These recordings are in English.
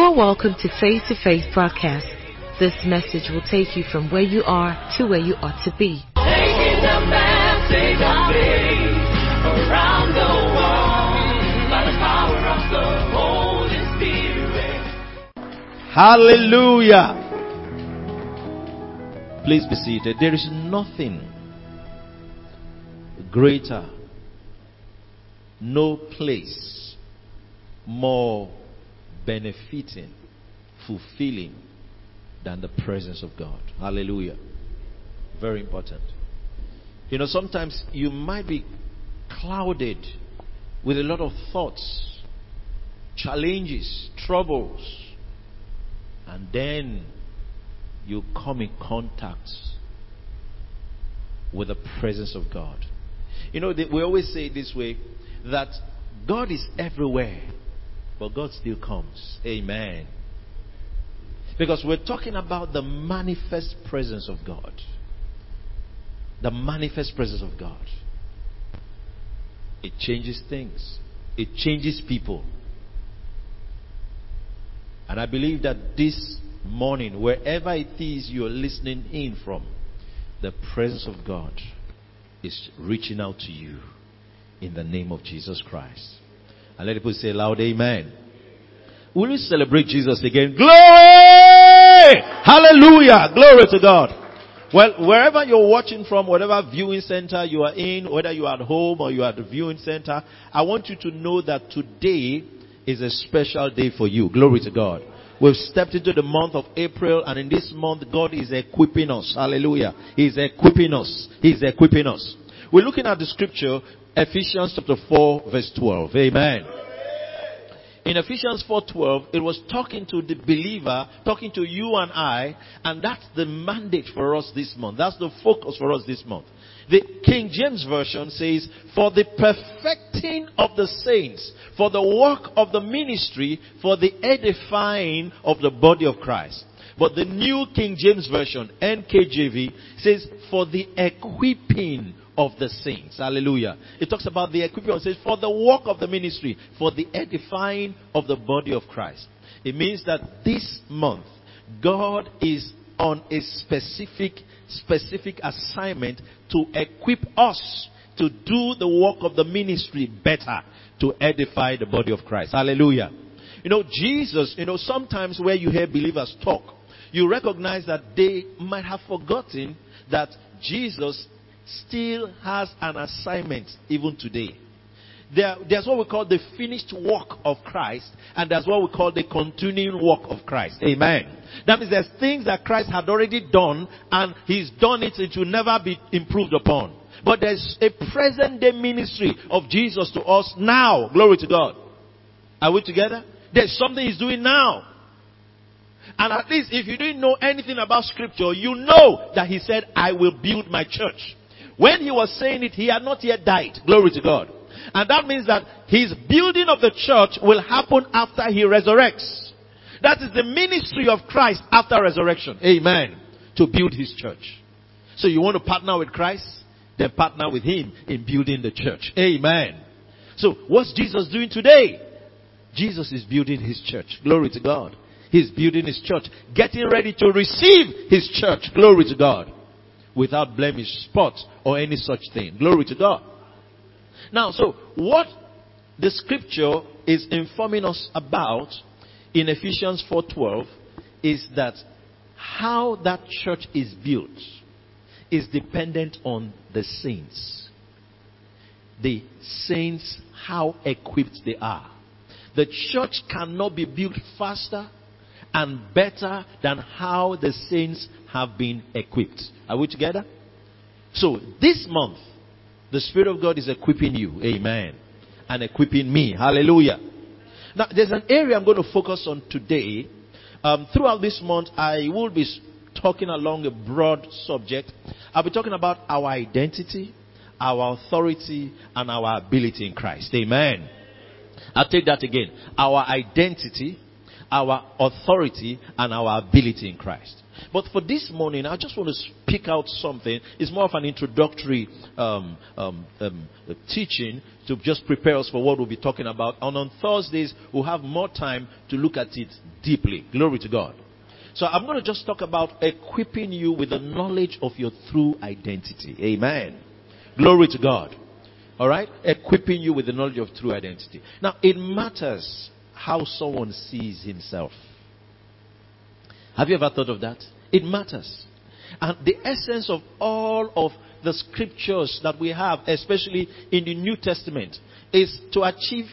are welcome to Face to Face broadcast. This message will take you from where you are to where you ought to be. Taking the message of faith around the world by the power of the Holy Spirit. Hallelujah. Please be seated. There is nothing greater, no place more benefiting, fulfilling than the presence of God. Hallelujah. Very important. You know, sometimes you might be clouded with a lot of thoughts, challenges, troubles, and then you come in contact with the presence of God. You know, we always say this way that God is everywhere, but God still comes. Amen. Because we're talking about the manifest presence of God. The manifest presence of God. It changes things, it changes people. And I believe that this morning, wherever it is you're listening in from, the presence of God is reaching out to you in the name of Jesus Christ. And let people say loud, Amen. Will we celebrate Jesus again? Glory! Hallelujah! Glory to God. Well, wherever you're watching from, whatever viewing center you are in, whether you are at home or you are at the viewing center, I want you to know that today is a special day for you. Glory to God. We've stepped into the month of April and in this month God is equipping us. Hallelujah. He's equipping us. He's equipping us. We're looking at the scripture Ephesians chapter 4 verse 12. Amen. In Ephesians 4:12, it was talking to the believer, talking to you and I, and that's the mandate for us this month. That's the focus for us this month. The King James version says, "For the perfecting of the saints, for the work of the ministry, for the edifying of the body of Christ." But the New King James version, NKJV, says, "For the equipping of the saints. Hallelujah. It talks about the equipment. It says, for the work of the ministry, for the edifying of the body of Christ. It means that this month, God is on a specific, specific assignment to equip us to do the work of the ministry better, to edify the body of Christ. Hallelujah. You know, Jesus, you know, sometimes where you hear believers talk, you recognize that they might have forgotten that Jesus still has an assignment even today. There, there's what we call the finished work of Christ, and there's what we call the continuing work of Christ. Amen. That means there's things that Christ had already done, and He's done it, it will never be improved upon. But there's a present day ministry of Jesus to us now. Glory to God. Are we together? There's something He's doing now. And at least if you didn't know anything about scripture, you know that He said, I will build my church. When he was saying it, he had not yet died. Glory to God. And that means that his building of the church will happen after he resurrects. That is the ministry of Christ after resurrection. Amen. To build his church. So you want to partner with Christ? Then partner with him in building the church. Amen. So what's Jesus doing today? Jesus is building his church. Glory to God. He's building his church. Getting ready to receive his church. Glory to God without blemish, spot, or any such thing. Glory to God. Now, so what the scripture is informing us about in Ephesians 4:12 is that how that church is built is dependent on the saints. The saints, how equipped they are. The church cannot be built faster and better than how the saints have been equipped. Are we together? So this month, the Spirit of God is equipping you. Amen. And equipping me. Hallelujah. Now, there's an area I'm going to focus on today. Um, throughout this month, I will be talking along a broad subject. I'll be talking about our identity, our authority, and our ability in Christ. Amen. I'll take that again. Our identity, our authority, and our ability in Christ. But for this morning, I just want to speak out something. It's more of an introductory um, um, um, teaching to just prepare us for what we'll be talking about. And on Thursdays, we'll have more time to look at it deeply. Glory to God. So I'm going to just talk about equipping you with the knowledge of your true identity. Amen. Glory to God. All right? Equipping you with the knowledge of true identity. Now, it matters how someone sees himself. Have you ever thought of that? It matters. And the essence of all of the scriptures that we have, especially in the New Testament, is to achieve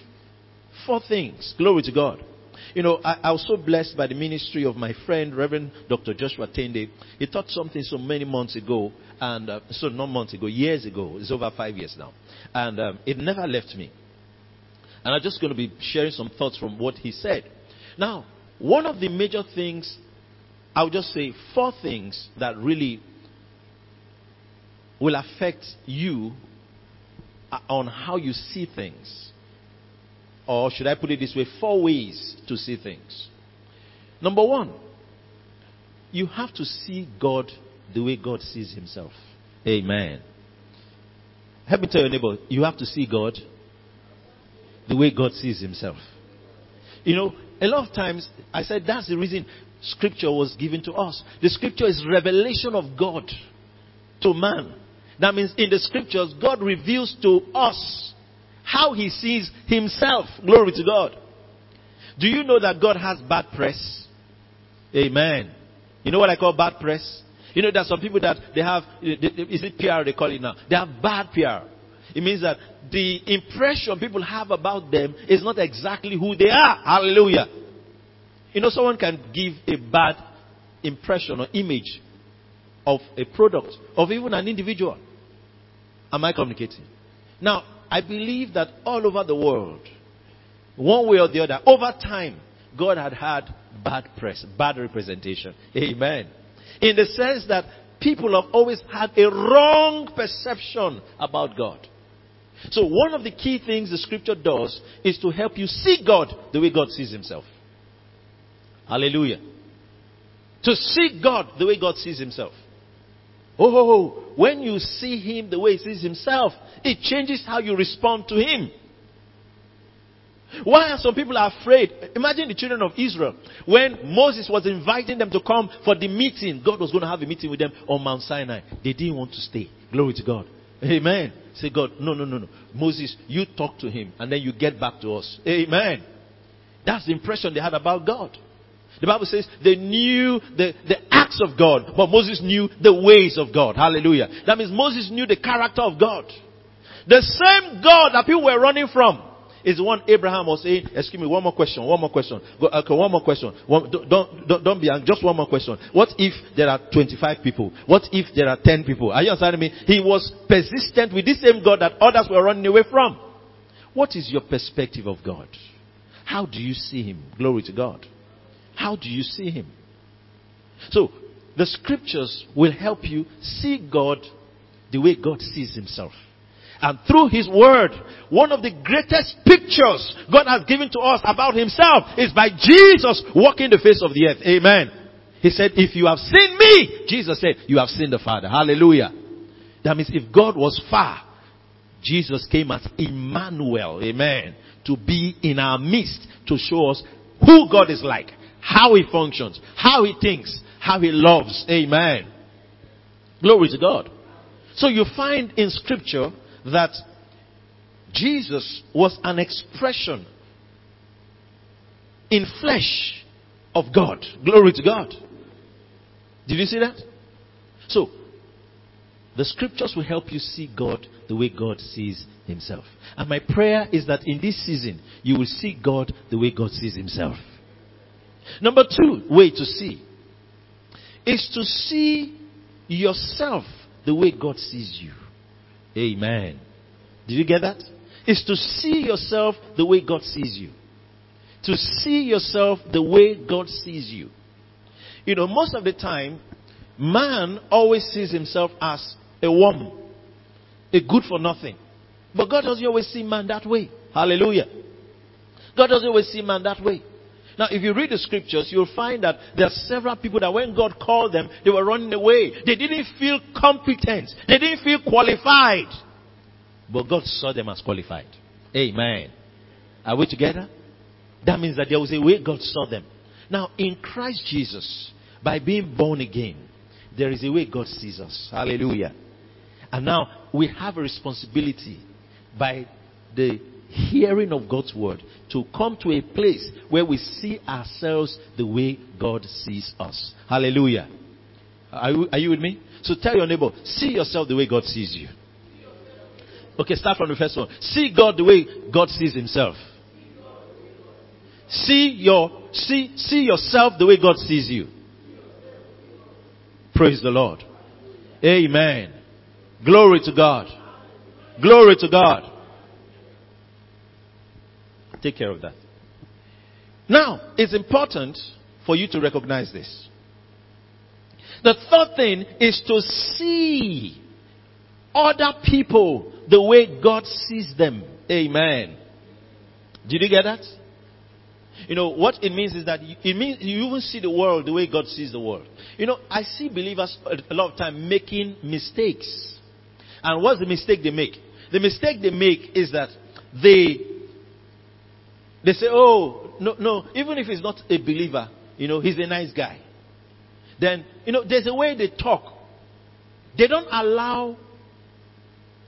four things. Glory to God. You know, I, I, was so blessed by the ministry of my friend, Reverend Dr. Joshua Tende. He taught something so many months ago, and uh, so not months ago, years ago. It's over five years now. And um, it never left me. And I'm just going to be sharing some thoughts from what he said. Now, one of the major things, I'll just say four things that really will affect you uh, on how you see things. Or should I put it this way? Four ways to see things. Number one, you have to see God the way God sees himself. Amen. Help me tell your neighbor, you have to see God the way God sees himself. You know, a lot of times I said that's the reason scripture was given to us. The scripture is revelation of God to man. That means in the scriptures, God reveals to us how he sees himself. Glory to God. Do you know that God has bad press? Amen. You know what I call bad press? You know, there's some people that they have, is it PR they call it now? They have bad PR. It means that the impression people have about them is not exactly who they are. Hallelujah. You know, someone can give a bad impression or image of a product, of even an individual. Am I communicating? Now, I believe that all over the world, one way or the other, over time, God had had bad press, bad representation. Amen. In the sense that people have always had a wrong perception about God. So one of the key things the scripture does is to help you see God the way God sees himself. Hallelujah. To see God the way God sees himself. Oh, oh, oh, when you see him the way he sees himself, it changes how you respond to him. Why are some people afraid? Imagine the children of Israel. When Moses was inviting them to come for the meeting, God was going to have a meeting with them on Mount Sinai. They didn't want to stay. Glory to God. Amen. Say, God, no, no, no, no. Moses, you talk to him and then you get back to us. Amen. That's the impression they had about God. The Bible says they knew the, the acts of God, but Moses knew the ways of God. Hallelujah. That means Moses knew the character of God. The same God that people were running from is the one Abraham was saying, excuse me, one more question, one more question. Go, okay, one more question. One, don't, don't, don't be angry. Just one more question. What if there are 25 people? What if there are 10 people? Are you understanding me? He was persistent with the same God that others were running away from. What is your perspective of God? How do you see Him? Glory to God. How do you see Him? So, the scriptures will help you see God the way God sees Himself. And through His Word, one of the greatest pictures God has given to us about Himself is by Jesus walking the face of the earth. Amen. He said, if you have seen me, Jesus said, you have seen the Father. Hallelujah. That means if God was far, Jesus came as Emmanuel. Amen. To be in our midst to show us who God is like, how He functions, how He thinks, how He loves. Amen. Glory to God. So you find in scripture that Jesus was an expression in flesh of God. Glory to God. Did you see that? So, the scriptures will help you see God the way God sees himself. And my prayer is that in this season, you will see God the way God sees himself. Number two way to see is to see yourself the way God sees you. Amen. Did you get that? Is to see yourself the way God sees you. To see yourself the way God sees you. You know, most of the time, man always sees himself as a worm, a good for nothing. But God doesn't always see man that way. Hallelujah. God doesn't always see man that way. Now, if you read the scriptures, you'll find that there are several people that when God called them, they were running away. They didn't feel competent. They didn't feel qualified. But God saw them as qualified. Amen. Are we together? That means that there was a way God saw them. Now, in Christ Jesus, by being born again, there is a way God sees us. Hallelujah. And now we have a responsibility by the hearing of God's word to come to a place where we see ourselves the way God sees us. Hallelujah. Are you, are you with me? So tell your neighbor, see yourself the way God sees you. Okay, start from the first one. See God the way God sees himself. See your see see yourself the way God sees you. Praise the Lord. Amen. Glory to God. Glory to God. Take care of that. Now, it's important for you to recognize this. The third thing is to see other people the way God sees them. Amen. Did you get that? You know, what it means is that it means you even see the world the way God sees the world. You know, I see believers a lot of time making mistakes. And what's the mistake they make? The mistake they make is that they they say, "Oh, no, no, even if he's not a believer, you know, he's a nice guy." Then, you know, there's a way they talk. They don't allow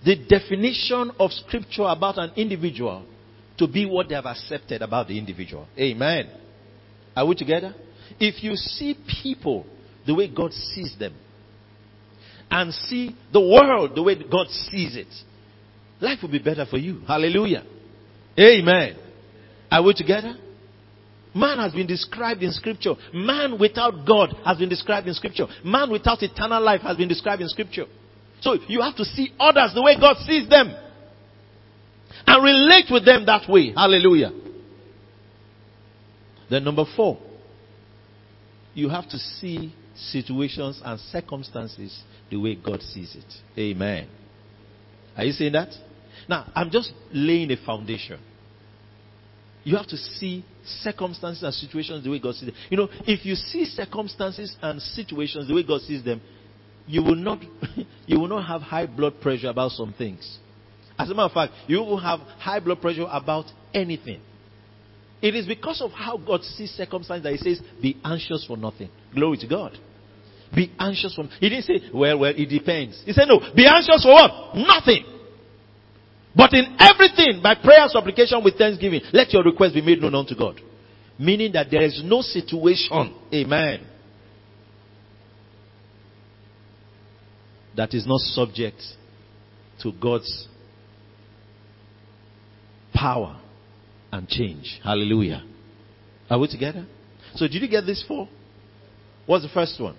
the definition of scripture about an individual to be what they have accepted about the individual. Amen. Are we together? If you see people the way God sees them and see the world the way God sees it, life will be better for you. Hallelujah. Amen. Are we together? Man has been described in scripture. Man without God has been described in scripture. Man without eternal life has been described in scripture. So you have to see others the way God sees them and relate with them that way. Hallelujah. Then, number four, you have to see situations and circumstances the way God sees it. Amen. Are you saying that? Now, I'm just laying a foundation. You have to see circumstances and situations the way God sees them. You know, if you see circumstances and situations the way God sees them, you will not you will not have high blood pressure about some things. As a matter of fact, you will have high blood pressure about anything. It is because of how God sees circumstances that He says, "Be anxious for nothing." Glory to God. Be anxious for. He didn't say, "Well, well, it depends." He said, "No, be anxious for what? Nothing." But in everything, by prayer, and supplication, with thanksgiving, let your request be made known unto God. Meaning that there is no situation, amen, that is not subject to God's power and change. Hallelujah. Are we together? So, did you get this four? What's the first one?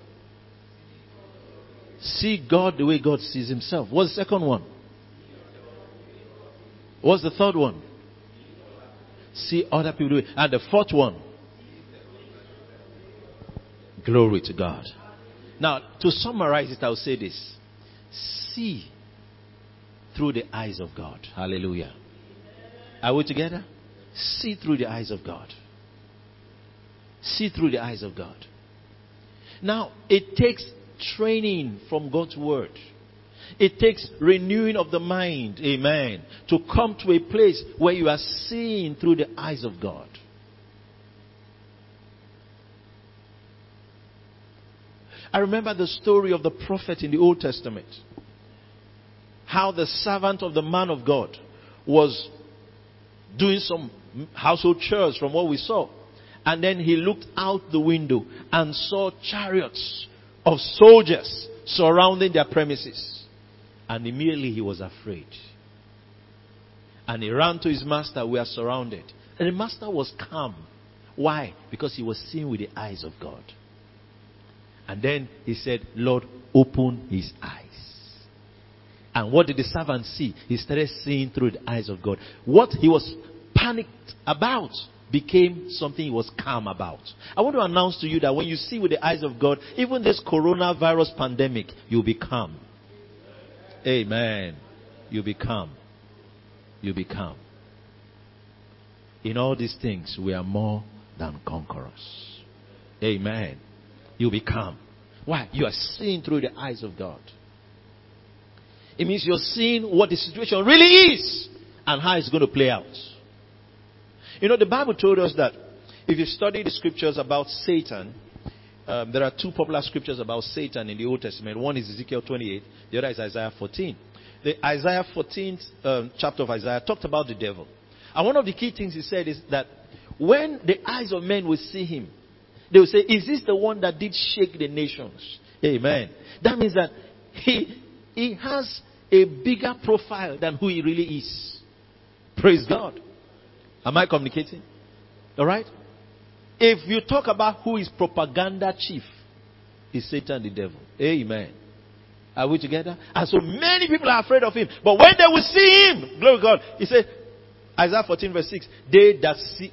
See God the way God sees Himself. What's the second one? What's the third one? See other people do it. And the fourth one. Glory to God. Now, to summarize it, I'll say this. See through the eyes of God. Hallelujah. Are we together? See through the eyes of God. See through the eyes of God. Now, it takes training from God's word. It takes renewing of the mind, amen, to come to a place where you are seeing through the eyes of God. I remember the story of the prophet in the Old Testament. How the servant of the man of God was doing some household chores from what we saw. And then he looked out the window and saw chariots of soldiers surrounding their premises. And immediately he was afraid. And he ran to his master. We are surrounded. And the master was calm. Why? Because he was seeing with the eyes of God. And then he said, Lord, open his eyes. And what did the servant see? He started seeing through the eyes of God. What he was panicked about became something he was calm about. I want to announce to you that when you see with the eyes of God, even this coronavirus pandemic, you'll be calm. Amen. You become. You become. In all these things, we are more than conquerors. Amen. You become. be. Why? You are seeing through the eyes of God. It means you're seeing what the situation really is and how it's going to play out. You know, the Bible told us that if you study the scriptures about Satan, um, there are two popular scriptures about Satan in the Old Testament. One is Ezekiel 28, the other is Isaiah 14. The Isaiah 14th um, chapter of Isaiah talked about the devil. And one of the key things he said is that when the eyes of men will see him, they will say, Is this the one that did shake the nations? Amen. That means that he, he has a bigger profile than who he really is. Praise God. Am I communicating? All right? If you talk about who is propaganda chief, is Satan the devil. Amen. Are we together? And so many people are afraid of him. But when they will see him, glory God, he said, Isaiah 14 verse 6, they that see,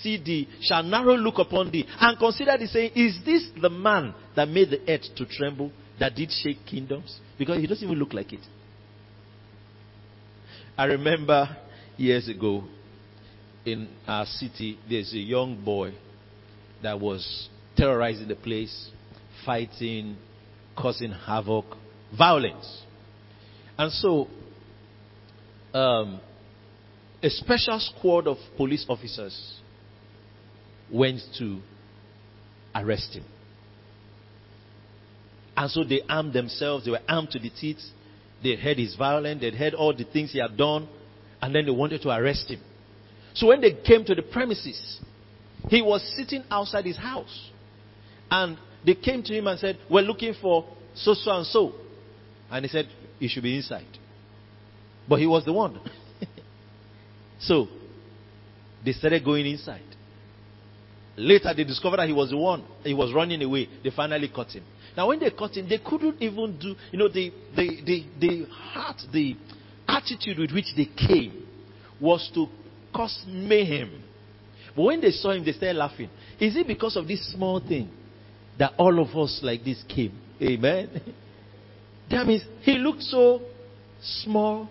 see thee shall narrow look upon thee and consider thee saying, is this the man that made the earth to tremble, that did shake kingdoms? Because he doesn't even look like it. I remember years ago in our city, there's a young boy that was terrorizing the place, fighting, causing havoc, violence. And so, um, a special squad of police officers went to arrest him. And so they armed themselves, they were armed to the teeth. They heard his violence, they heard all the things he had done, and then they wanted to arrest him. So when they came to the premises, he was sitting outside his house. And they came to him and said, We're looking for so, so, and so. And he said, He should be inside. But he was the one. so they started going inside. Later, they discovered that he was the one. He was running away. They finally caught him. Now, when they caught him, they couldn't even do, you know, the, the, the, the heart, the attitude with which they came was to cause mayhem. But when they saw him, they started laughing. Is it because of this small thing that all of us like this came? Amen. That means he looked so small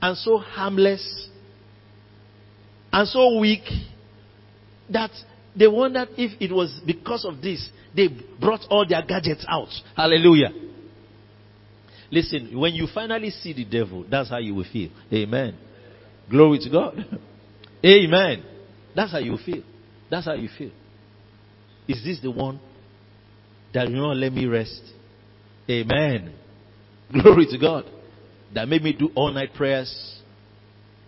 and so harmless and so weak that they wondered if it was because of this they brought all their gadgets out. Hallelujah. Listen, when you finally see the devil, that's how you will feel. Amen. Glory to God. Amen. That's how you feel. That's how you feel. Is this the one that you not let me rest? Amen. Glory to God. That made me do all night prayers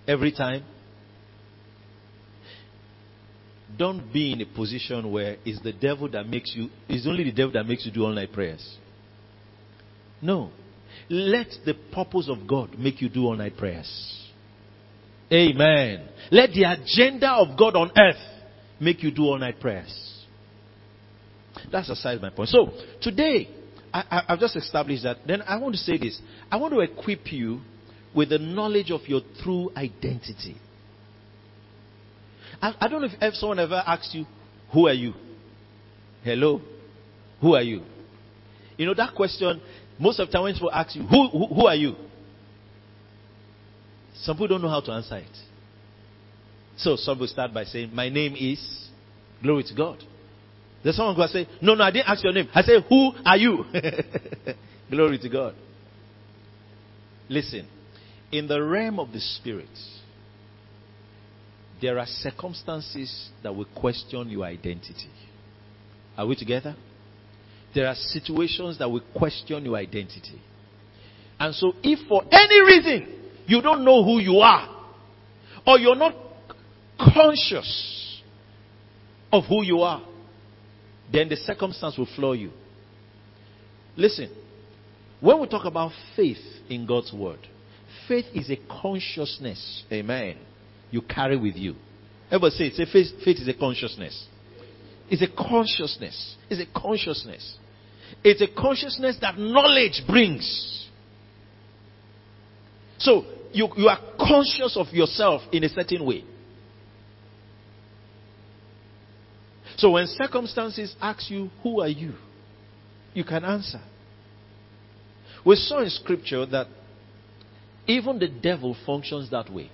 every time. Don't be in a position where it's the devil that makes you, it's only the devil that makes you do all night prayers. No. Let the purpose of God make you do all night prayers. Amen. Let the agenda of God on earth make you do all night prayers. That's aside my point. So, today, I, have just established that. Then I want to say this. I want to equip you with the knowledge of your true identity. I, I don't know if, if someone ever asked you, Who are you? Hello? Who are you? You know that question, most of the time when people ask you, Who, who, who are you? Some people don't know how to answer it. So some will start by saying, My name is, glory to God. There's someone who will say, No, no, I didn't ask your name. I say, Who are you? glory to God. Listen, in the realm of the spirit, there are circumstances that will question your identity. Are we together? There are situations that will question your identity. And so, if for any reason you don't know who you are, or you're not conscious of who you are, then the circumstance will floor you. Listen, when we talk about faith in God's word, faith is a consciousness, amen, you carry with you. Everybody say, say faith, faith is a consciousness. It's a consciousness. It's a consciousness. It's a consciousness that knowledge brings. So you, you are conscious of yourself in a certain way. So when circumstances ask you, Who are you? you can answer. We saw in scripture that even the devil functions that way.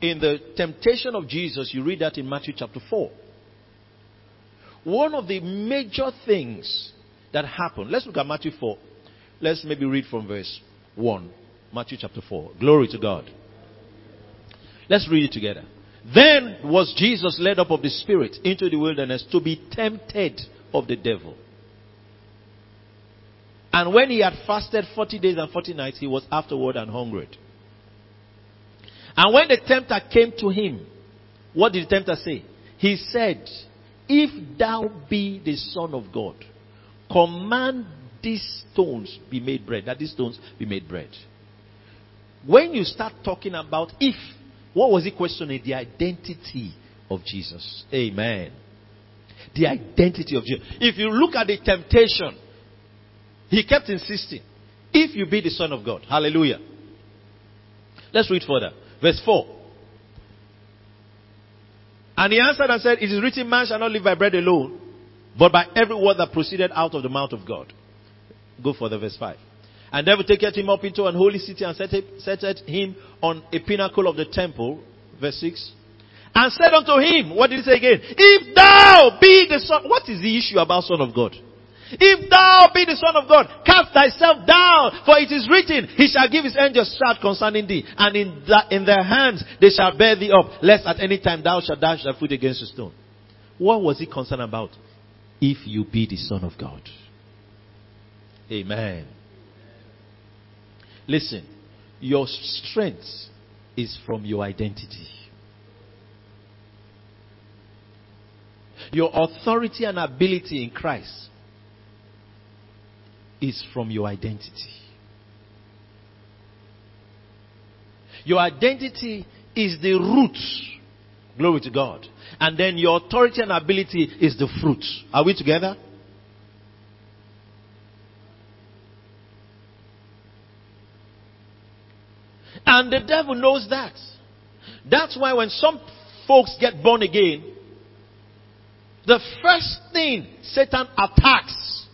In the temptation of Jesus, you read that in Matthew chapter 4. One of the major things that happened, let's look at Matthew 4. Let's maybe read from verse 1. Matthew chapter 4. Glory to God. Let's read it together. Then was Jesus led up of the Spirit into the wilderness to be tempted of the devil. And when he had fasted 40 days and 40 nights, he was afterward and hungry. And when the tempter came to him, what did the tempter say? He said, If thou be the Son of God, command these stones be made bread. That these stones be made bread. When you start talking about if, what was he questioning? The identity of Jesus. Amen. The identity of Jesus. If you look at the temptation, he kept insisting, if you be the Son of God. Hallelujah. Let's read further. Verse 4. And he answered and said, It is written, Man shall not live by bread alone, but by every word that proceeded out of the mouth of God. Go for the verse 5. And devil taketh him up into an holy city and set, him on a pinnacle of the temple. Verse 6. And said unto him, what did he say again? If thou be the son, what is the issue about son of God? If thou be the son of God, cast thyself down, for it is written, he shall give his angels charge concerning thee, and in, the, in their hands they shall bear thee up, lest at any time thou shalt dash thy foot against a stone. What was he concerned about? If you be the son of God. Amen. Listen, your strength is from your identity. Your authority and ability in Christ is from your identity. Your identity is the root. Glory to God. And then your authority and ability is the fruit. Are we together? And the devil knows that. That's why when some folks get born again, the first thing Satan attacks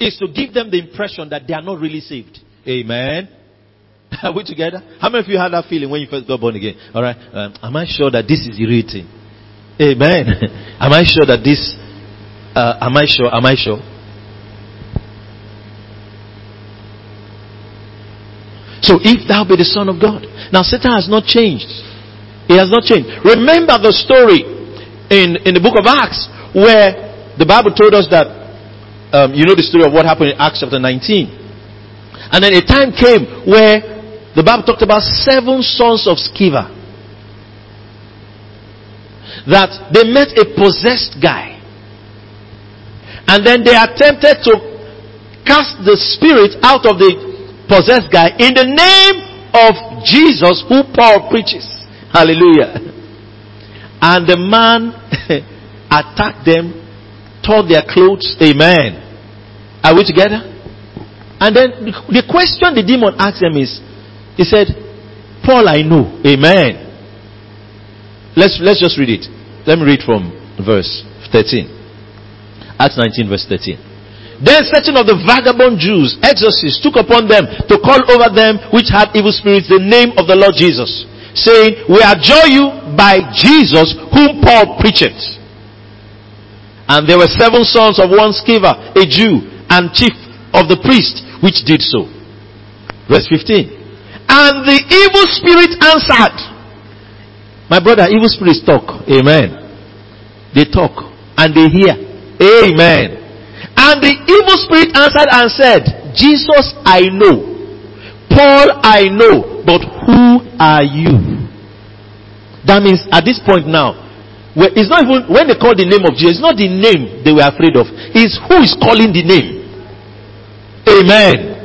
is to give them the impression that they are not really saved. Amen. Are we together? How many of you had that feeling when you first got born again? All right. Um, am I sure that this is the real thing? Amen. am I sure that this? Uh, am I sure? Am I sure? So if thou be the son of God, now Satan has not changed. He has not changed. Remember the story in in the book of Acts where the Bible told us that um, you know the story of what happened in Acts chapter 19. And then a time came where the Bible talked about seven sons of Sceva. That they met a possessed guy. And then they attempted to cast the spirit out of the possessed guy in the name of Jesus who Paul preaches. Hallelujah. And the man attacked them tore their clothes. Amen. Are we together? And then the question the demon asked them is, he said, Paul I know. Amen. Let's, let's just read it. Let me read from verse 13. Acts 19 verse 13. Then certain of the vagabond Jews, exorcists, took upon them to call over them which had evil spirits the name of the Lord Jesus, saying, We adjure you by Jesus whom Paul preacheth. And there were seven sons of one Sceva, a Jew, and chief of the priest, which did so. Verse 15. And the evil spirit answered. My brother, evil spirits talk. Amen. They talk and they hear. Amen. And the evil spirit answered and said, Jesus I know. Paul I know. But who are you? That means at this point now, it's not even when they call the name of Jesus, it's not the name they were afraid of. It's who is calling the name. Amen.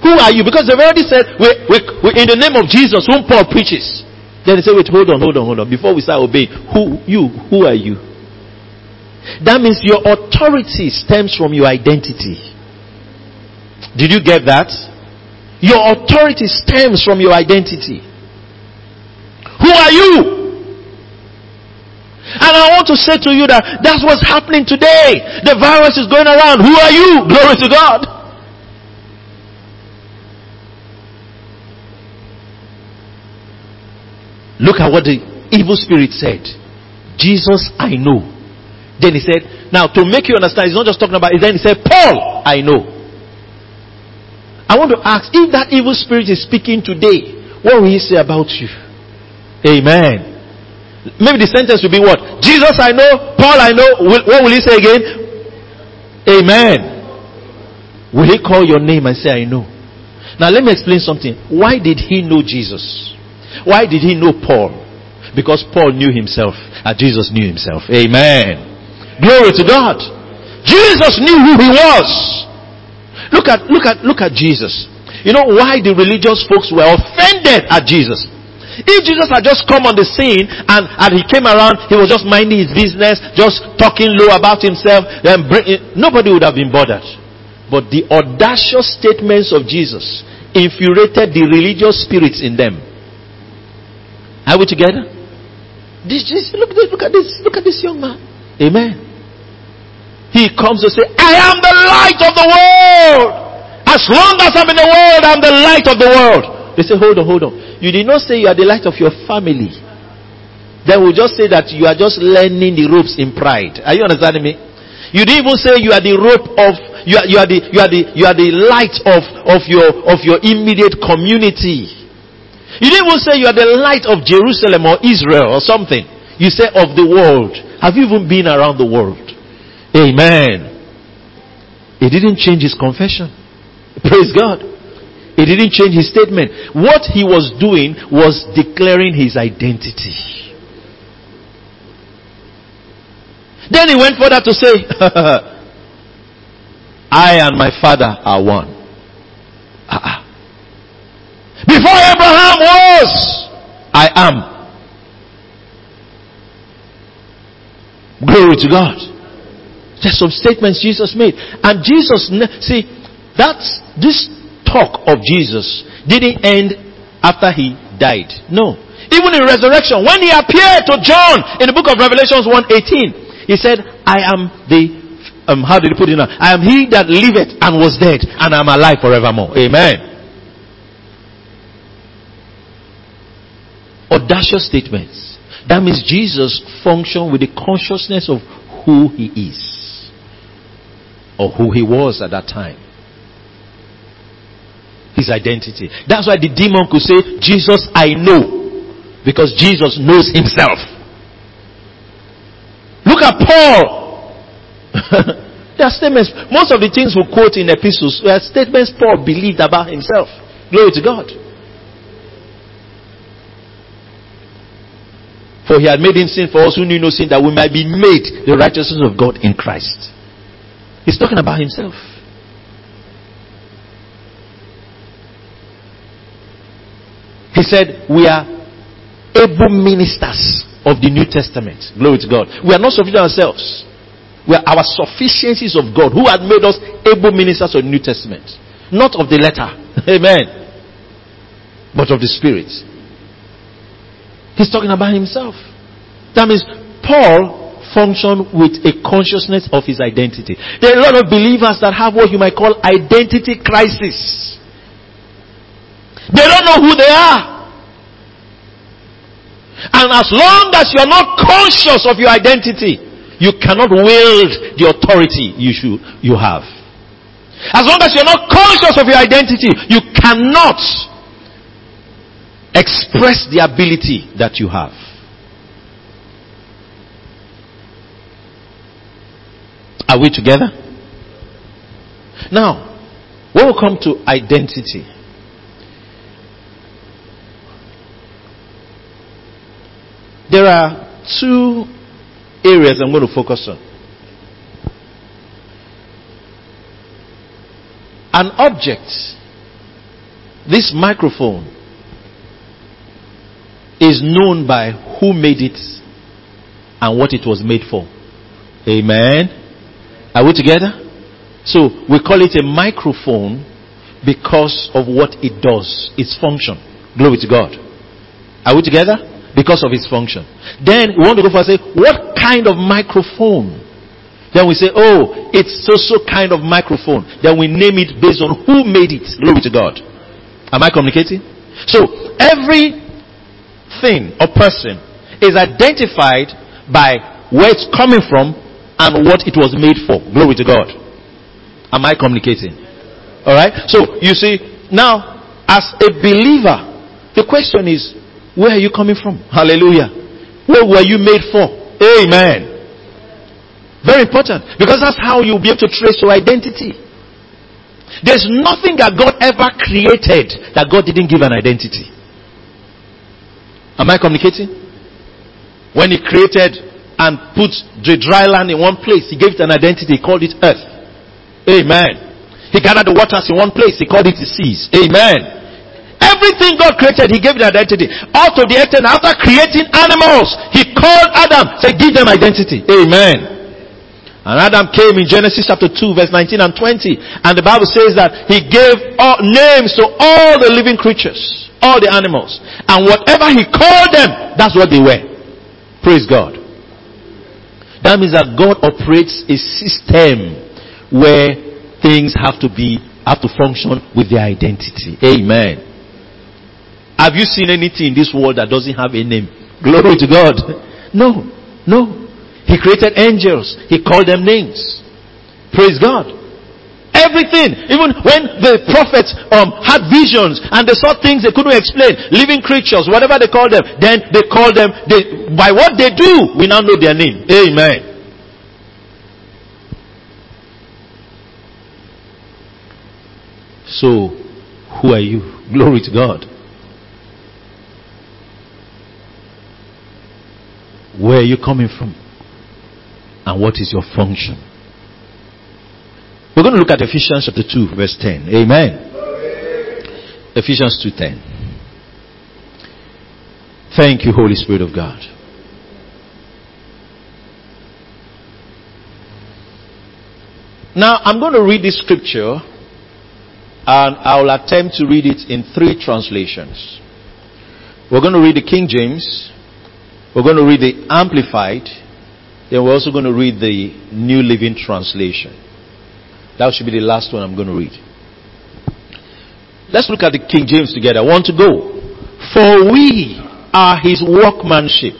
Who are you? Because they've already said, we, we, we, in the name of Jesus, whom Paul preaches. Then they say, wait, hold on, hold on, hold on. Before we start obeying, who, you, who are you? That means your authority stems from your identity. Did you get that? Your authority stems from your identity. Who are you? And I want to say to you that that's what's happening today. The virus is going around. Who are you? Glory to God. Look at what the evil spirit said. Jesus I know. Then he said, now to make you understand, he's not just talking about it. Then he said, Paul, I know. I want to ask, if that evil spirit is speaking today, what will he say about you? Amen. Maybe the sentence will be what? Jesus I know, Paul I know. What will he say again? Amen. Will he call your name and say, I know? Now let me explain something. Why did he know Jesus? Why did he know Paul? Because Paul knew himself and Jesus knew himself. Amen. Glory to God. Jesus knew who he was. Look at, look at, look at Jesus. You know why the religious folks were offended at Jesus? If Jesus had just come on the scene and, and he came around, he was just minding his business, just talking low about himself, then nobody would have been bothered. But the audacious statements of Jesus infuriated the religious spirits in them. Are we together? This, this, look, look at this, look at this young man. Amen. He comes to say, I am the light of the world. As long as I'm in the world, I'm the light of the world. They say, hold on, hold on. You did not say you are the light of your family. Then we'll just say that you are just learning the ropes in pride. Are you understanding me? You didn't even say you are the rope of you are, you are the you are the you are the light of, of your of your immediate community. You didn't even say you are the light of Jerusalem or Israel or something. You say of the world. Have you even been around the world? Amen. He didn't change his confession. Praise God. He didn't change his statement. What he was doing was declaring his identity. Then he went further to say, I and my father are one. Uh-uh. Before Abraham was, I am. Glory to God. There's some statements Jesus made. And Jesus, see, that's, this talk of Jesus didn't end after he died. No. Even in resurrection, when he appeared to John in the book of Revelations 1:18, he said, I am the um, how did he put it now? I am he that liveth and was dead, and I'm alive forevermore. Amen. Audacious statements. That means Jesus functioned with the consciousness of who he is. Or who he was at that time his identity. That's why the demon could say, Jesus, I know. Because Jesus knows himself. Look at Paul. there are statements. Most of the things we quote in epistles were statements Paul believed about himself. Glory to God. For he had made him sin for us who knew no sin that we might be made the righteousness of God in Christ. He's talking about himself. He said, We are able ministers of the New Testament. Glory to God. We are not sufficient ourselves. We are our sufficiencies of God who had made us able ministers of the New Testament. Not of the letter. Amen. But of the Spirit. He's talking about himself. That means Paul functioned with a consciousness of his identity. There are a lot of believers that have what you might call identity crisis. They don't know who they are. And as long as you're not conscious of your identity, you cannot wield the authority you should, you have. As long as you're not conscious of your identity, you cannot express the ability that you have. Are we together? Now, when we come to identity, There are two areas I'm going to focus on. An object, this microphone, is known by who made it and what it was made for. Amen. Are we together? So we call it a microphone because of what it does, its function. Glory to God. Are we together? because of its function. Then we want to go for say, what kind of microphone? Then we say, oh, it's so so kind of microphone. Then we name it based on who made it. Glory to God. Am I communicating? So every thing or person is identified by where it's coming from and what it was made for. Glory to God. Am I communicating? Alright? So, you see, now, as a believer, the question is, where are you coming from? Hallelujah. What were you made for? Amen. Very important. Because that's how you'll be able to trace your identity. There's nothing that God ever created that God didn't give an identity. Am I communicating? When He created and put the dry land in one place, He gave it an identity, He called it earth. Amen. He gathered the waters in one place, He called it the seas. Amen. Everything God created, He gave it an identity. All to the extent, after creating animals, He called Adam, said, give them identity. Amen. And Adam came in Genesis chapter 2 verse 19 and 20. And the Bible says that he gave all, names to all the living creatures, all the animals. And whatever he called them, that's what they were. Praise God. That means that God operates a system where things have to be, have to function with their identity. Amen. Have you seen anything in this world that doesn't have a name? Glory to God. No. No. He created angels. He called them names. Praise God. Everything. Even when the prophets um, had visions and they saw things they couldn't explain, living creatures, whatever they called them, then they called them, they, by what they do, we now know their name. Amen. So, who are you? Glory to God. Where are you coming from? And what is your function? We're going to look at Ephesians chapter 2 verse 10. Amen. Ephesians 2:10. Thank you Holy Spirit of God. Now I'm going to read this scripture and I will attempt to read it in three translations. We're going to read the King James, we're going to read the Amplified, then we're also going to read the New Living Translation. That should be the last one I'm going to read. Let's look at the King James together. One to go. For we are his workmanship,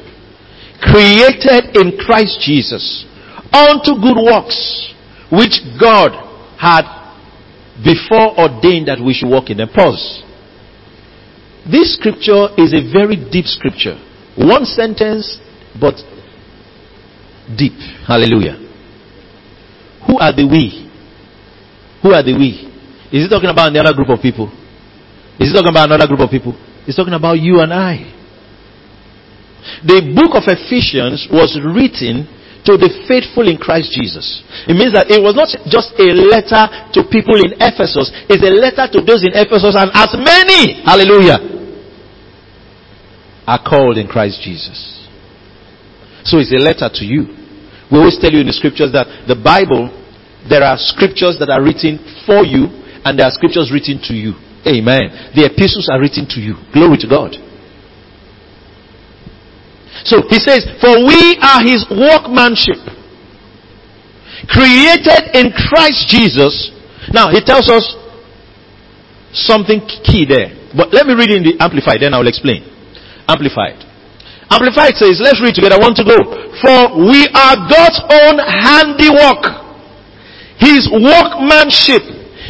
created in Christ Jesus, unto good works, which God had before ordained that we should walk in them. Pause. This scripture is a very deep scripture. One sentence, but deep. Hallelujah. Who are the we? Who are the we? Is he talking about another group of people? Is he talking about another group of people? He's talking about you and I. The book of Ephesians was written to the faithful in Christ Jesus. It means that it was not just a letter to people in Ephesus, it's a letter to those in Ephesus and as many, hallelujah, are called in Christ Jesus. So it's a letter to you. We always tell you in the scriptures that the Bible, there are scriptures that are written for you and there are scriptures written to you. Amen. The epistles are written to you. Glory to God. So he says, For we are his workmanship, created in Christ Jesus. Now he tells us something key there. But let me read in the Amplified, then I will explain. Amplified. Amplified says, let's read together. I want to go. For we are God's own handiwork. His workmanship.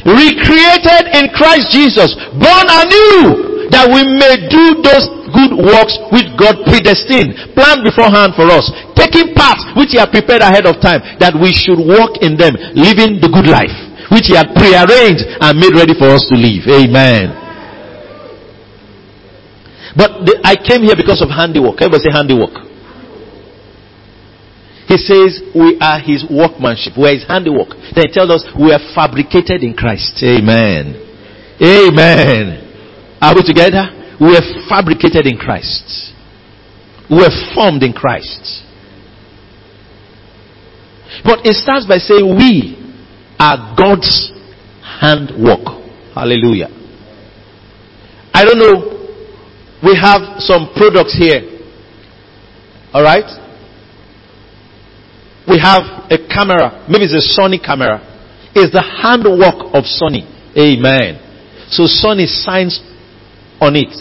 Recreated in Christ Jesus. Born anew. That we may do those good works which God predestined. Planned beforehand for us. Taking part which He had prepared ahead of time. That we should walk in them. Living the good life. Which He had prearranged and made ready for us to live. Amen. But the, I came here because of handiwork. Everybody say handiwork. He says we are his workmanship. We are his handiwork. Then he tells us we are fabricated in Christ. Amen. Amen. Are we together? We are fabricated in Christ. We are formed in Christ. But it starts by saying we are God's handwork. Hallelujah. I don't know we have some products here. Alright? We have a camera. Maybe it's a Sony camera. It's the handwork of Sony. Amen. So Sony signs on it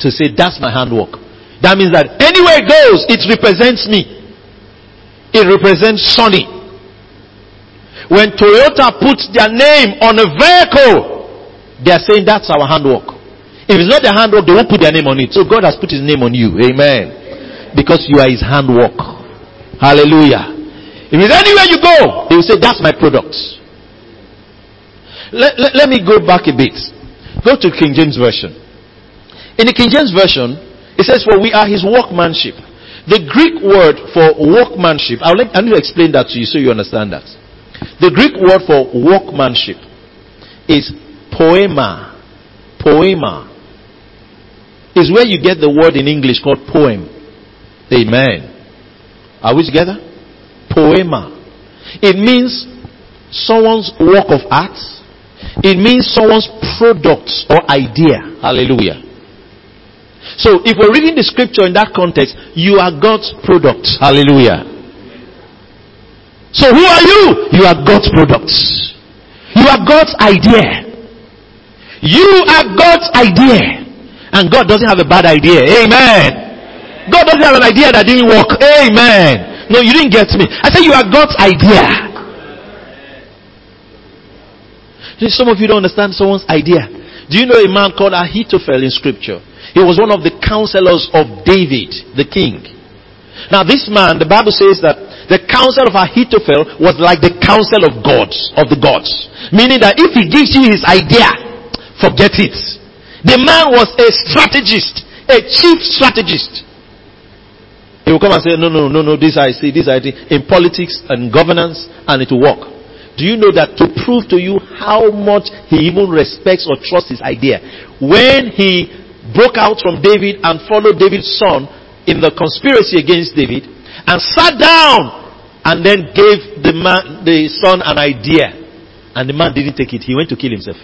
to say, that's my handwork. That means that anywhere it goes, it represents me. It represents Sony. When Toyota puts their name on a vehicle, they are saying that's our handwork. If it's not their handwork, they won't put their name on it. So God has put his name on you. Amen. Because you are his handwork. Hallelujah. If it's anywhere you go, they will say, that's my product. Let, let, let me go back a bit. Go to King James Version. In the King James Version, it says, for we are his workmanship. The Greek word for workmanship, I'll let, I need to explain that to you so you understand that. The Greek word for workmanship is poema. Poema is where you get the word in English called poem. Amen. Are we together? Poema. It means someone's work of art. It means someone's product or idea. Hallelujah. So if we're reading the scripture in that context, you are God's product. Hallelujah. So who are you? You are God's product. You are God's idea. You are God's idea. And God doesn't have a bad idea. Amen. God doesn't have an idea that didn't work. Amen. No, you didn't get me. I said you are God's idea. Some of you don't understand someone's idea. Do you know a man called Ahithophel in scripture? He was one of the counselors of David, the king. Now this man, the Bible says that the counsel of Ahithophel was like the counsel of gods, of the gods. Meaning that if he gives you his idea, forget it. The man was a strategist, a chief strategist. He will come and say, no, no, no, no, this I see, this I see, in politics and governance, and it will work. Do you know that to prove to you how much he even respects or trusts his idea, when he broke out from David and followed David's son in the conspiracy against David, and sat down and then gave the man, the son an idea, and the man didn't take it, he went to kill himself.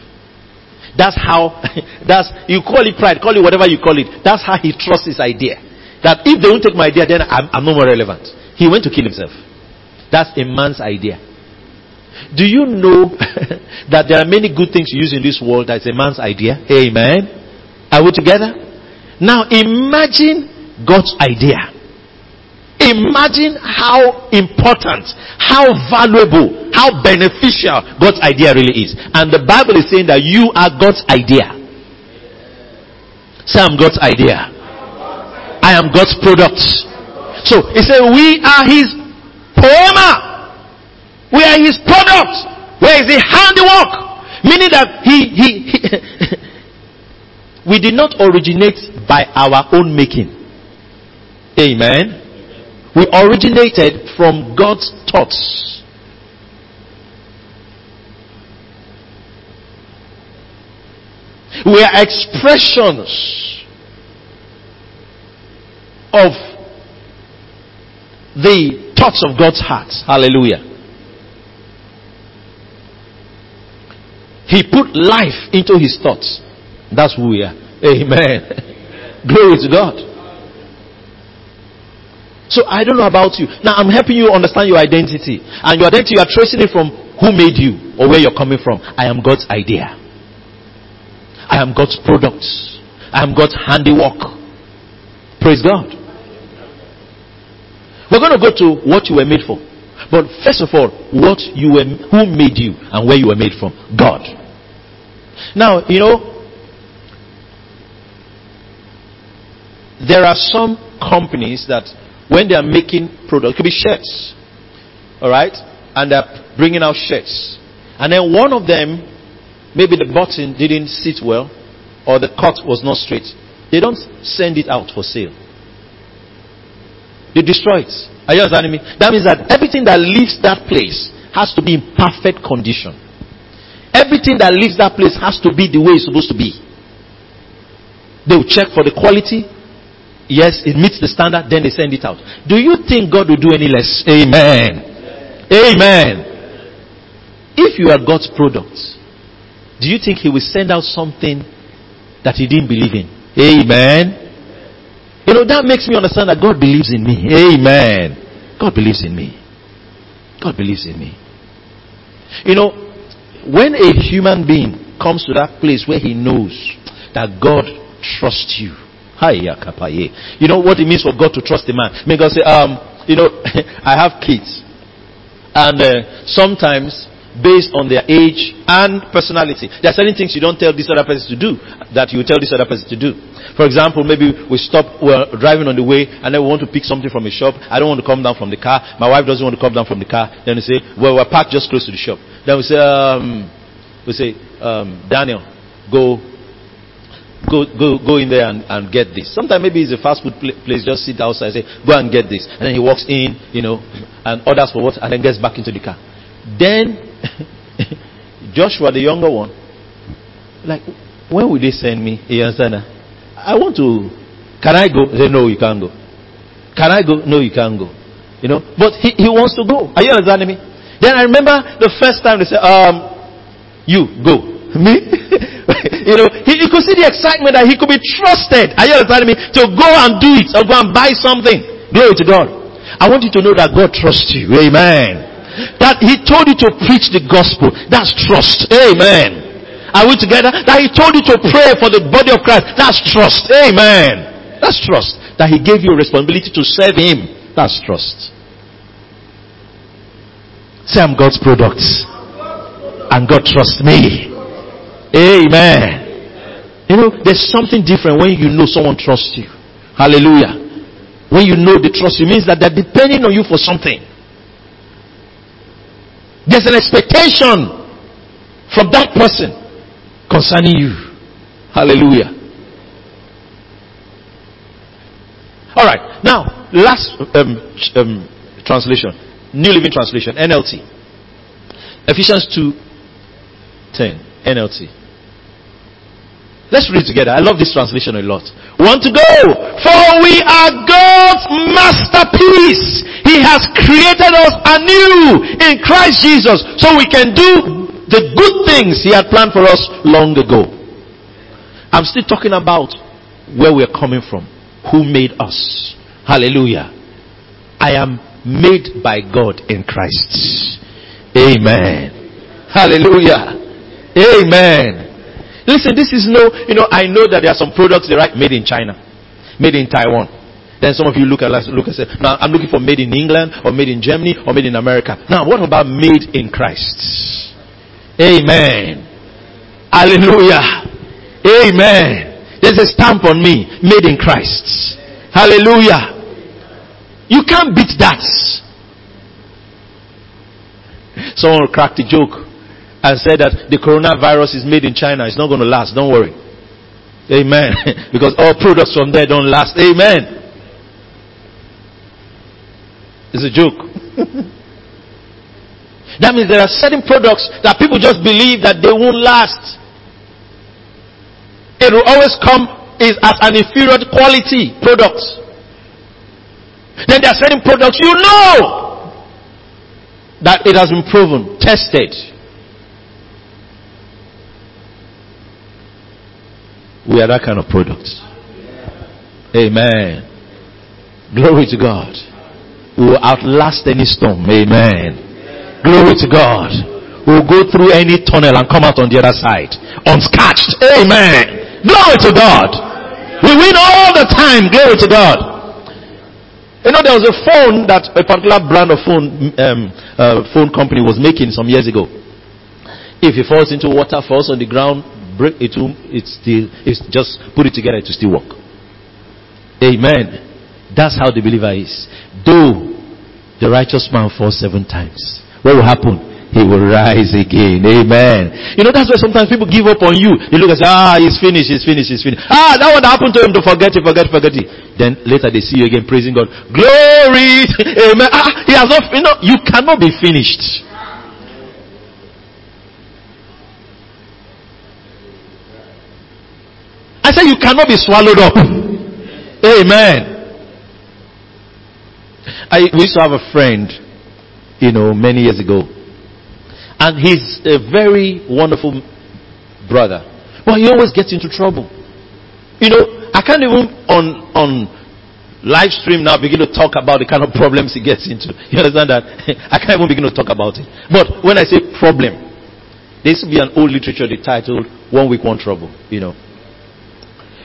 That's how, that's, you call it pride, call it whatever you call it. That's how he trusts his idea. That if they don't take my idea, then I'm, I'm no more relevant. He went to kill himself. That's a man's idea. Do you know that there are many good things you use in this world that's a man's idea? Amen. Are we together? Now imagine God's idea. Imagine how important, how valuable, how beneficial God's idea really is. And the Bible is saying that you are God's idea. I'm God's idea. I am God's product. So, he said, we are his poema. We are his product. Where is the handiwork? Meaning that he, he, he we did not originate by our own making. Amen. We originated from God's thoughts. We are expressions of the thoughts of God's heart. Hallelujah. He put life into his thoughts. That's who we are. Amen. Glory to God. So I don't know about you. Now I'm helping you understand your identity. And your identity, you are tracing it from who made you or where you're coming from. I am God's idea. I am God's product. I am God's handiwork. Praise God. We're going to go to what you were made for. But first of all, what you were, who made you and where you were made from? God. Now, you know, there are some companies that when they are making products, could be shirts, all right, and they're bringing out shirts, and then one of them, maybe the button didn't sit well, or the cut was not straight, they don't send it out for sale. They destroy it. Are you understanding me? That means that everything that leaves that place has to be in perfect condition. Everything that leaves that place has to be the way it's supposed to be. They will check for the quality, Yes, it meets the standard, then they send it out. Do you think God will do any less? Amen. Amen. If you are God's product, do you think He will send out something that He didn't believe in? Amen. You know, that makes me understand that God believes in me. Amen. God believes in me. God believes in me. You know, when a human being comes to that place where he knows that God trusts you, you know what it means for God to trust a man? May God say, um, you know, I have kids. And uh, sometimes based on their age and personality. There are certain things you don't tell this other person to do that you tell this other person to do. For example, maybe we stop, we're driving on the way and then we want to pick something from a shop. I don't want to come down from the car. My wife doesn't want to come down from the car. Then we say, well, we're parked just close to the shop. Then we say, um, we say, um, Daniel, go go go go in there and, and get this. Sometimes maybe it's a fast food pl- place, just sit outside, and say, go and get this, and then he walks in, you know, and orders for what, and then gets back into the car. Then Joshua, the younger one, like, when will they send me? You understand? I want to. Can I go? They no, you can't go. Can I go? No, you can't go. You know, but he, he wants to go. Are you understanding me? Then I remember the first time they said, um, you go. Me? you know, he, he could see the excitement that he could be trusted. Are you understanding me? To go and do it or go and buy something. Glory to God. I want you to know that God trusts you. Amen. That he told you to preach the gospel. That's trust. Amen. Are we together? That he told you to pray for the body of Christ. That's trust. Amen. That's trust. That he gave you responsibility to serve him. That's trust. Say I'm God's product. And God trusts me. Amen. You know, there's something different when you know someone trusts you. Hallelujah. When you know they trust you, means that they're depending on you for something. There's an expectation from that person concerning you. Hallelujah. All right. Now, last um, um, translation, New Living Translation, NLT. Ephesians 2 10, NLT. Let's read together. I love this translation a lot. Want to go? For we are God's masterpiece. He has created us anew in Christ Jesus so we can do the good things He had planned for us long ago. I'm still talking about where we're coming from. Who made us? Hallelujah. I am made by God in Christ. Amen. Hallelujah. Amen. Listen, this is no, you know, I know that there are some products they write made in China, made in Taiwan. Then some of you look at look and say, now I'm looking for made in England or made in Germany or made in America. Now what about made in Christ? Amen. Hallelujah. Amen. There's a stamp on me, made in Christ. Hallelujah. You can't beat that. Someone cracked a joke and said that the coronavirus is made in China. It's not going to last. Don't worry. Amen. because all products from there don't last. Amen. It's a joke. that means there are certain products that people just believe that they won't last. It will always come is as an inferior quality product. Then there are certain products you know that it has been proven, tested. We are that kind of product. Amen. Glory to God. We will outlast any storm. Amen. Glory to God. We will go through any tunnel and come out on the other side. Unscatched. Amen. Glory to God. We win all the time. Glory to God. You know, there was a phone that a particular brand of phone, um, uh, phone company was making some years ago. If it falls into water, falls on the ground, break it to it's still it's just put it together to still work. Amen. That's how the believer is. Though the righteous man falls seven times, what will happen? He will rise again. Amen. You know, that's why sometimes people give up on you. They look and say, ah, he's finished, he's finished, he's finished. Ah, that one happened to him to forget it, forget, forget it. Then later they see you again praising God. Glory! Amen. Ah, he has not, you know, you cannot be finished. I said you cannot be swallowed up. Amen. I we used to have a friend, you know, many years ago. And he's a very wonderful brother. But he always gets into trouble. You know, I can't even on on live stream now begin to talk about the kind of problems he gets into. You understand that? I can't even begin to talk about it. But when I say problem, there to be an old literature titled One Week, One Trouble, you know.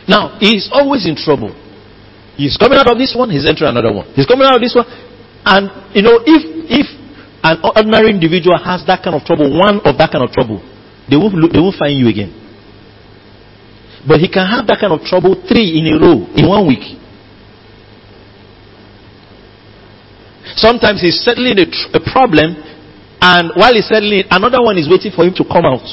Now, he's always in trouble. He's coming out of this one, he's entering another one. He's coming out of this one. And, you know, if, if an ordinary individual has that kind of trouble, one of that kind of trouble, they won't, look, they won't find you again. But he can have that kind of trouble three in a row in one week. Sometimes he's settling a, tr- a problem, and while he's settling it, another one is waiting for him to come out.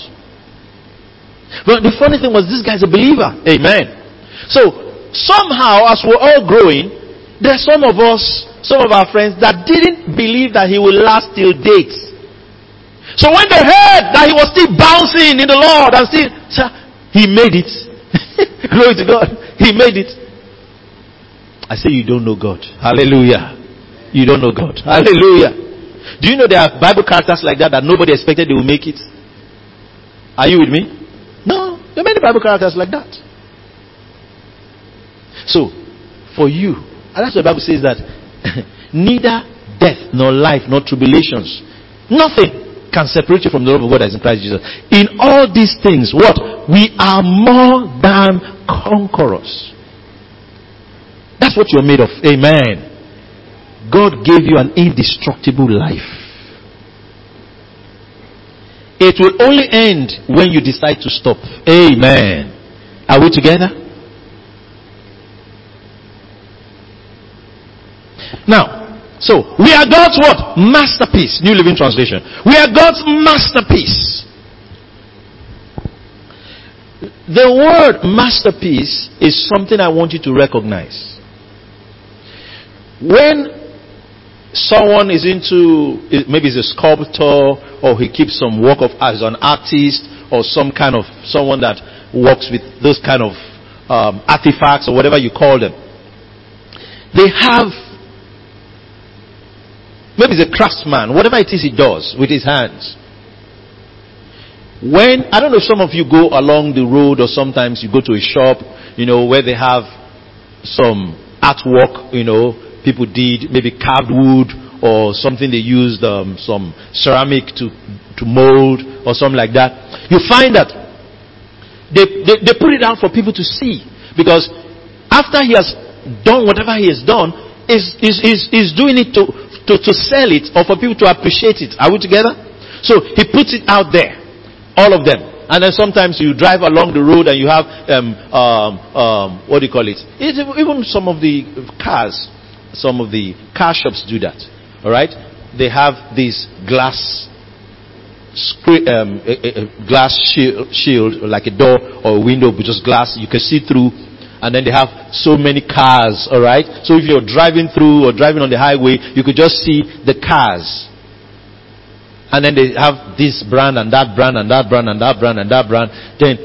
But the funny thing was, this guy's a believer. Amen. So, somehow, as we're all growing, there's some of us, some of our friends that didn't believe that he will last till dates. So when they heard that he was still bouncing in the Lord and still, he made it. Glory to God. He made it. I say you don't know God. Hallelujah. You don't know God. Hallelujah. Do you know there are Bible characters like that that nobody expected they will make it? Are you with me? No. There are many Bible characters like that. So, for you, and that's what the Bible says that neither death nor life nor tribulations, nothing can separate you from the love of God that is in Christ Jesus. In all these things, what? We are more than conquerors. That's what you're made of. Amen. God gave you an indestructible life. It will only end when you decide to stop. Amen. Are we together? Now, so we are God's what? Masterpiece. New Living Translation. We are God's masterpiece. The word masterpiece is something I want you to recognize. When someone is into maybe he's a sculptor or he keeps some work of as an artist or some kind of someone that works with those kind of um, artifacts or whatever you call them they have maybe he's a craftsman whatever it is he does with his hands when i don't know if some of you go along the road or sometimes you go to a shop you know where they have some artwork you know people did, maybe carved wood or something they used, um, some ceramic to, to mold or something like that. You find that they, they, they put it out for people to see because after he has done whatever he has done, is, is, is, is doing it to, to, to sell it or for people to appreciate it. Are we together? So he puts it out there. All of them. And then sometimes you drive along the road and you have, um, um, um, what do you call it? It's even some of the cars some of the car shops do that. All right, they have this glass um, a, a glass shield, shield, like a door or a window, but just glass you can see through. And then they have so many cars. All right, so if you're driving through or driving on the highway, you could just see the cars. And then they have this brand and that brand and that brand and that brand and that brand. Then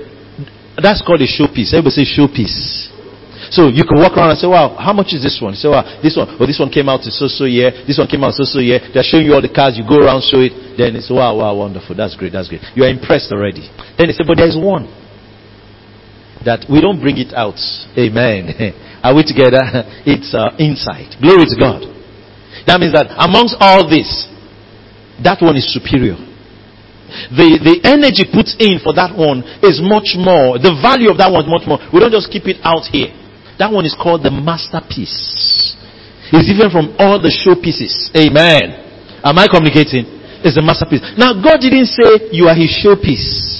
that's called a showpiece. Everybody say showpiece. So you can walk around and say, wow, how much is this one? You say, wow, this one, oh, this one came out in so so year, this one came out so so year. They're showing you all the cars, you go around, show it, then it's wow, wow, wonderful, that's great, that's great. You are impressed already. Then they say, but there's one that we don't bring it out. Amen. are we together? It's uh, inside. Glory to God. That means that amongst all this, that one is superior. The, the energy put in for that one is much more. The value of that one is much more. We don't just keep it out here. That one is called the masterpiece. It's different from all the showpieces. Amen. Am I communicating? It's the masterpiece. Now, God didn't say you are his showpiece.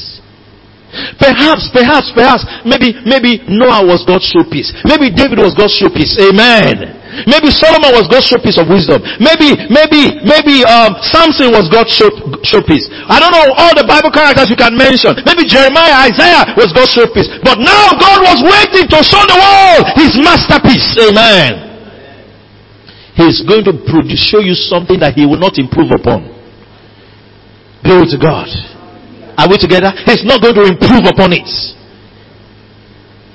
Perhaps, perhaps, perhaps, maybe, maybe Noah was God's showpiece. Maybe David was God's showpiece. Amen. Maybe Solomon was God's showpiece of wisdom. Maybe, maybe, maybe um, Samson was God's show, showpiece. I don't know all the Bible characters you can mention. Maybe Jeremiah, Isaiah was God's showpiece. But now God was waiting to show the world His masterpiece. Amen. He's going to produce, show you something that He will not improve upon. Glory to God. Are we together? He's not going to improve upon it.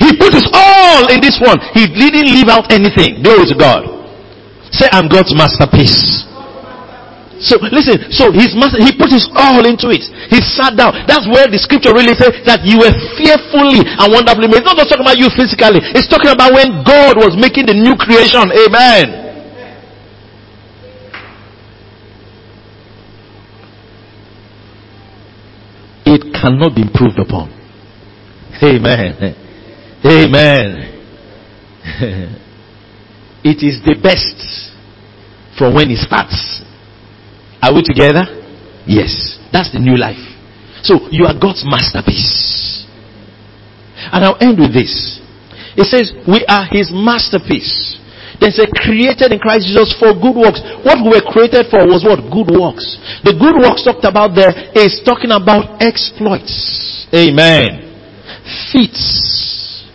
He put his all in this one. He didn't leave out anything. Glory to God. Say, I'm God's masterpiece. So listen, so his master, he put his all into it. He sat down. That's where the scripture really says that you were fearfully and wonderfully made. It's not just talking about you physically. It's talking about when God was making the new creation. Amen. It cannot be improved upon. Amen. Amen. it is the best from when it starts. Are we together? Yes. That's the new life. So you are God's masterpiece. And I'll end with this. It says, we are his masterpiece. They say created in Christ Jesus for good works. What we were created for was what? Good works. The good works talked about there is talking about exploits. Amen. Feats.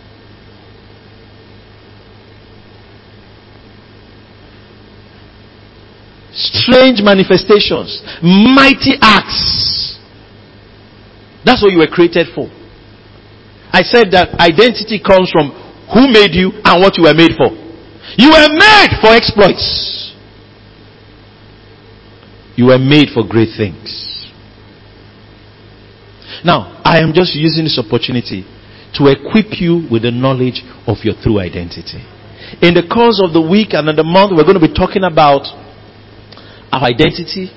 Strange manifestations. Mighty acts. That's what you were created for. I said that identity comes from who made you and what you were made for. You were made for exploits. You were made for great things. Now, I am just using this opportunity to equip you with the knowledge of your true identity. In the course of the week and in the month, we're going to be talking about our identity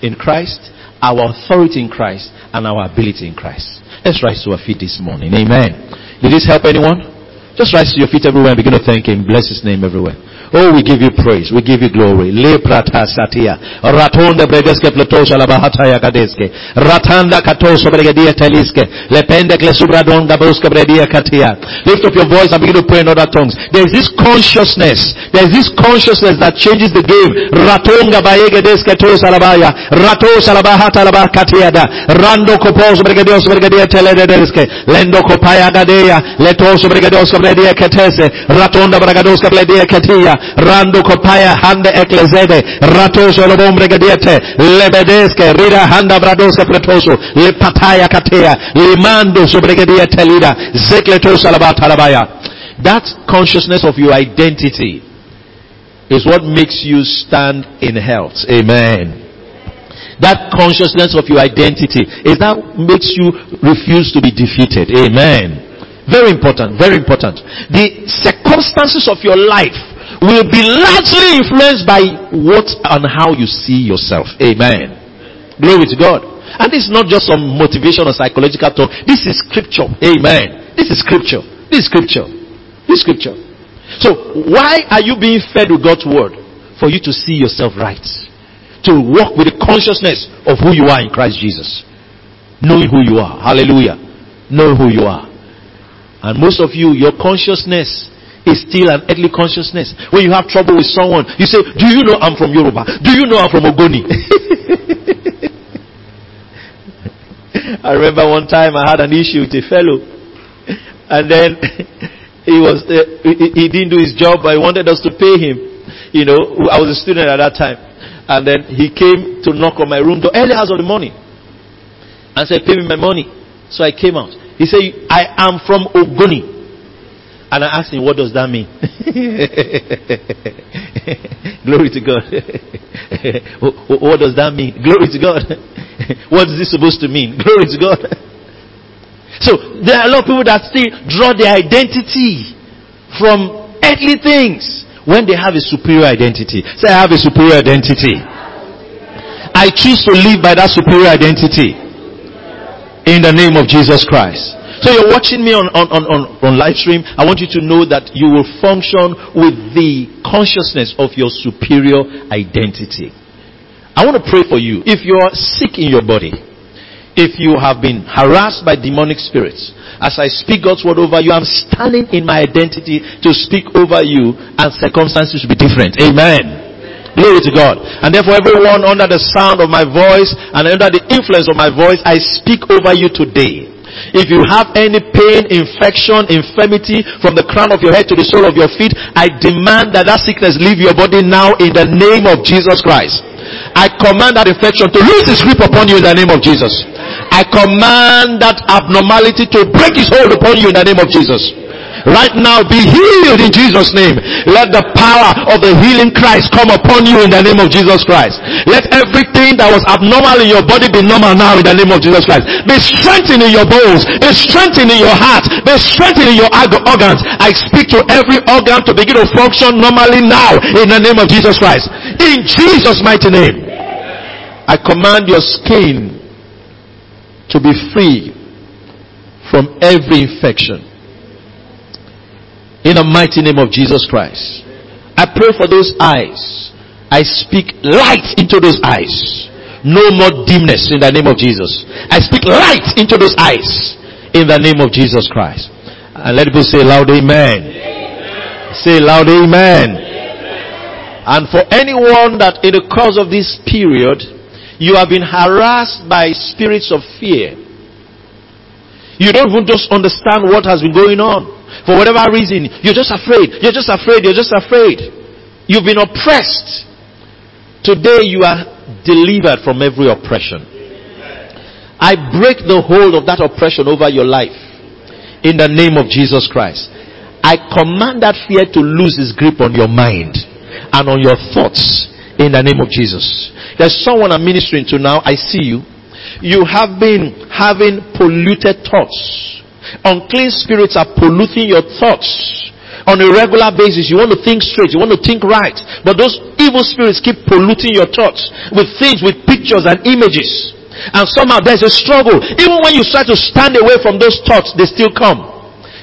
in Christ, our authority in Christ, and our ability in Christ. Let's rise to our feet this morning. Amen. Did this help anyone? Just rise to your feet everywhere and begin to thank Him. Bless His name everywhere. Oh, we give you praise. We give you glory. Le prata satia. Ratonda bregeske platosa la bahataya gadeske. Ratanda katoso bregedia teliske. Le pendekle subradonga broska bredia katia. Lift up your voice and begin to pray in other tongues. There is this consciousness. There is this consciousness that changes the game. Ratonga bayegedeske tosa labaya. Ratosa la bahata la bakatiada. Rando kopos bregedios bregedia teledeske. Lendo kopaya gadea. Letoso bregedos bregedia ketese. Ratonda bregedos bregedia katia. Rando kopaya hande eklezede. Ratoso. Lebedeske. Handa bradoska pretoso. Le pataya katea. Limando. Zekletosa. That consciousness of your identity is what makes you stand in health. Amen. That consciousness of your identity is that makes you refuse to be defeated. Amen. Very important, very important. The circumstances of your life will be largely influenced by what and how you see yourself. Amen. Glory to God. And this is not just some motivation or psychological talk. This is scripture. Amen. This is scripture. This is scripture. This is scripture. So why are you being fed with God's word? For you to see yourself right. To walk with the consciousness of who you are in Christ Jesus. Knowing who you are. Hallelujah. Knowing who you are. And most of you, your consciousness is still an earthly consciousness. When you have trouble with someone, you say, do you know I'm from Yoruba? Do you know I'm from Ogoni? I remember one time I had an issue with a fellow, and then he was uh, he, he didn't do his job, but he wanted us to pay him. You know, I was a student at that time, and then he came to knock on my room door early hours of the morning, and said, "Pay me my money." So I came out. He said, "I am from Ogoni," and I asked him, "What does that mean?" Glory to God. what does that mean? Glory to God. what is this supposed to mean? Glory to God. So there are a lot of people that still draw their identity from earthly things when they have a superior identity. Say, I have a superior identity. I choose to live by that superior identity in the name of Jesus Christ. So you're watching me on, on, on, on, on live stream. I want you to know that you will function with the consciousness of your superior identity. I want to pray for you. If you are sick in your body, if you have been harassed by demonic spirits, as I speak God's word over you, I'm standing in my identity to speak over you and circumstances will be different. Amen. Glory to God. And therefore everyone under the sound of my voice and under the influence of my voice, I speak over you today. If you have any pain, infection, infirmity from the crown of your head to the sole of your feet, I demand that that sickness leave your body now in the name of Jesus Christ. I command that infection to lose its grip upon you in the name of Jesus. I command that abnormality to break its hold upon you in the name of Jesus. Right now, be healed in Jesus' name. Let the power of the healing Christ come upon you in the name of Jesus Christ. Let everything that was abnormal in your body be normal now in the name of Jesus Christ. Be strengthened in your bones. Be strengthened in your heart. Be strengthened in your organs. I speak to every organ to begin to function normally now in the name of Jesus Christ. In Jesus' mighty name. I command your skin to be free from every infection. In the mighty name of Jesus Christ. I pray for those eyes. I speak light into those eyes. No more dimness in the name of Jesus. I speak light into those eyes in the name of Jesus Christ. And let people say loud amen. amen. Say loud amen. amen. And for anyone that in the course of this period, you have been harassed by spirits of fear. You don't even just understand what has been going on. For whatever reason, you're just afraid. You're just afraid. You're just afraid. You've been oppressed. Today you are delivered from every oppression. I break the hold of that oppression over your life in the name of Jesus Christ. I command that fear to lose its grip on your mind and on your thoughts in the name of Jesus. There's someone I'm ministering to now. I see you. You have been having polluted thoughts. Unclean spirits are polluting your thoughts on a regular basis. You want to think straight. You want to think right. But those evil spirits keep polluting your thoughts with things, with pictures and images. And somehow there's a struggle. Even when you try to stand away from those thoughts, they still come.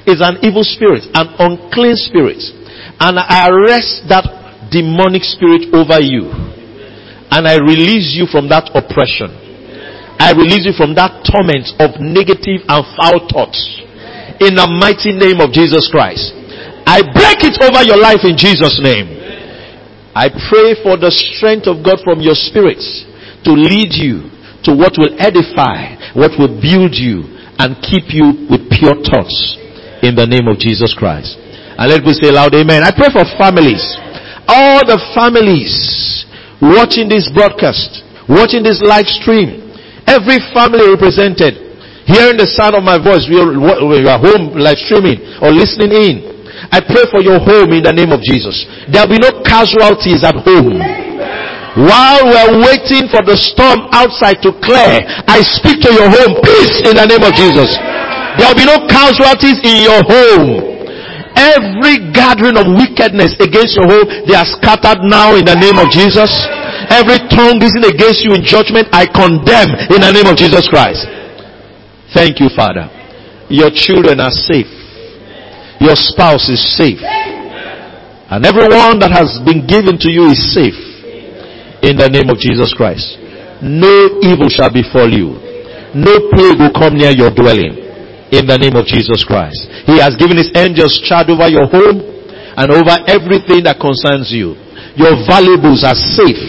It's an evil spirit, an unclean spirit. And I arrest that demonic spirit over you. And I release you from that oppression. I release you from that torment of negative and foul thoughts. In the mighty name of Jesus Christ. I break it over your life in Jesus' name. I pray for the strength of God from your spirits to lead you to what will edify, what will build you, and keep you with pure thoughts in the name of Jesus Christ. And let me say loud amen. I pray for families. All the families watching this broadcast, watching this live stream, every family represented, hearing the sound of my voice, we are home live streaming or listening in. I pray for your home in the name of Jesus. There will be no casualties at home. While we're waiting for the storm outside to clear, I speak to your home peace in the name of Jesus. There will be no casualties in your home. Every gathering of wickedness against your home, they are scattered now in the name of Jesus. Every tongue risen against you in judgment, I condemn in the name of Jesus Christ. Thank you, Father. Your children are safe. Your spouse is safe. And everyone that has been given to you is safe. In the name of Jesus Christ. No evil shall befall you. No plague will come near your dwelling. In the name of Jesus Christ. He has given his angels charge over your home and over everything that concerns you. Your valuables are safe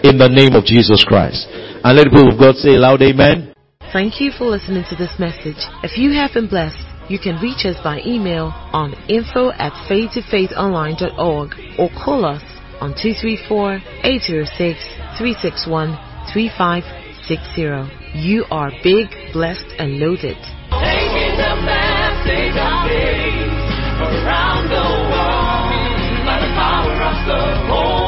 in the name of Jesus Christ. And let the people of God say loud amen. Thank you for listening to this message. If you have been blessed, you can reach us by email on info at faith2faithonline.org or call us on 234-806-361-3560. You are big, blessed, and loaded the Lord.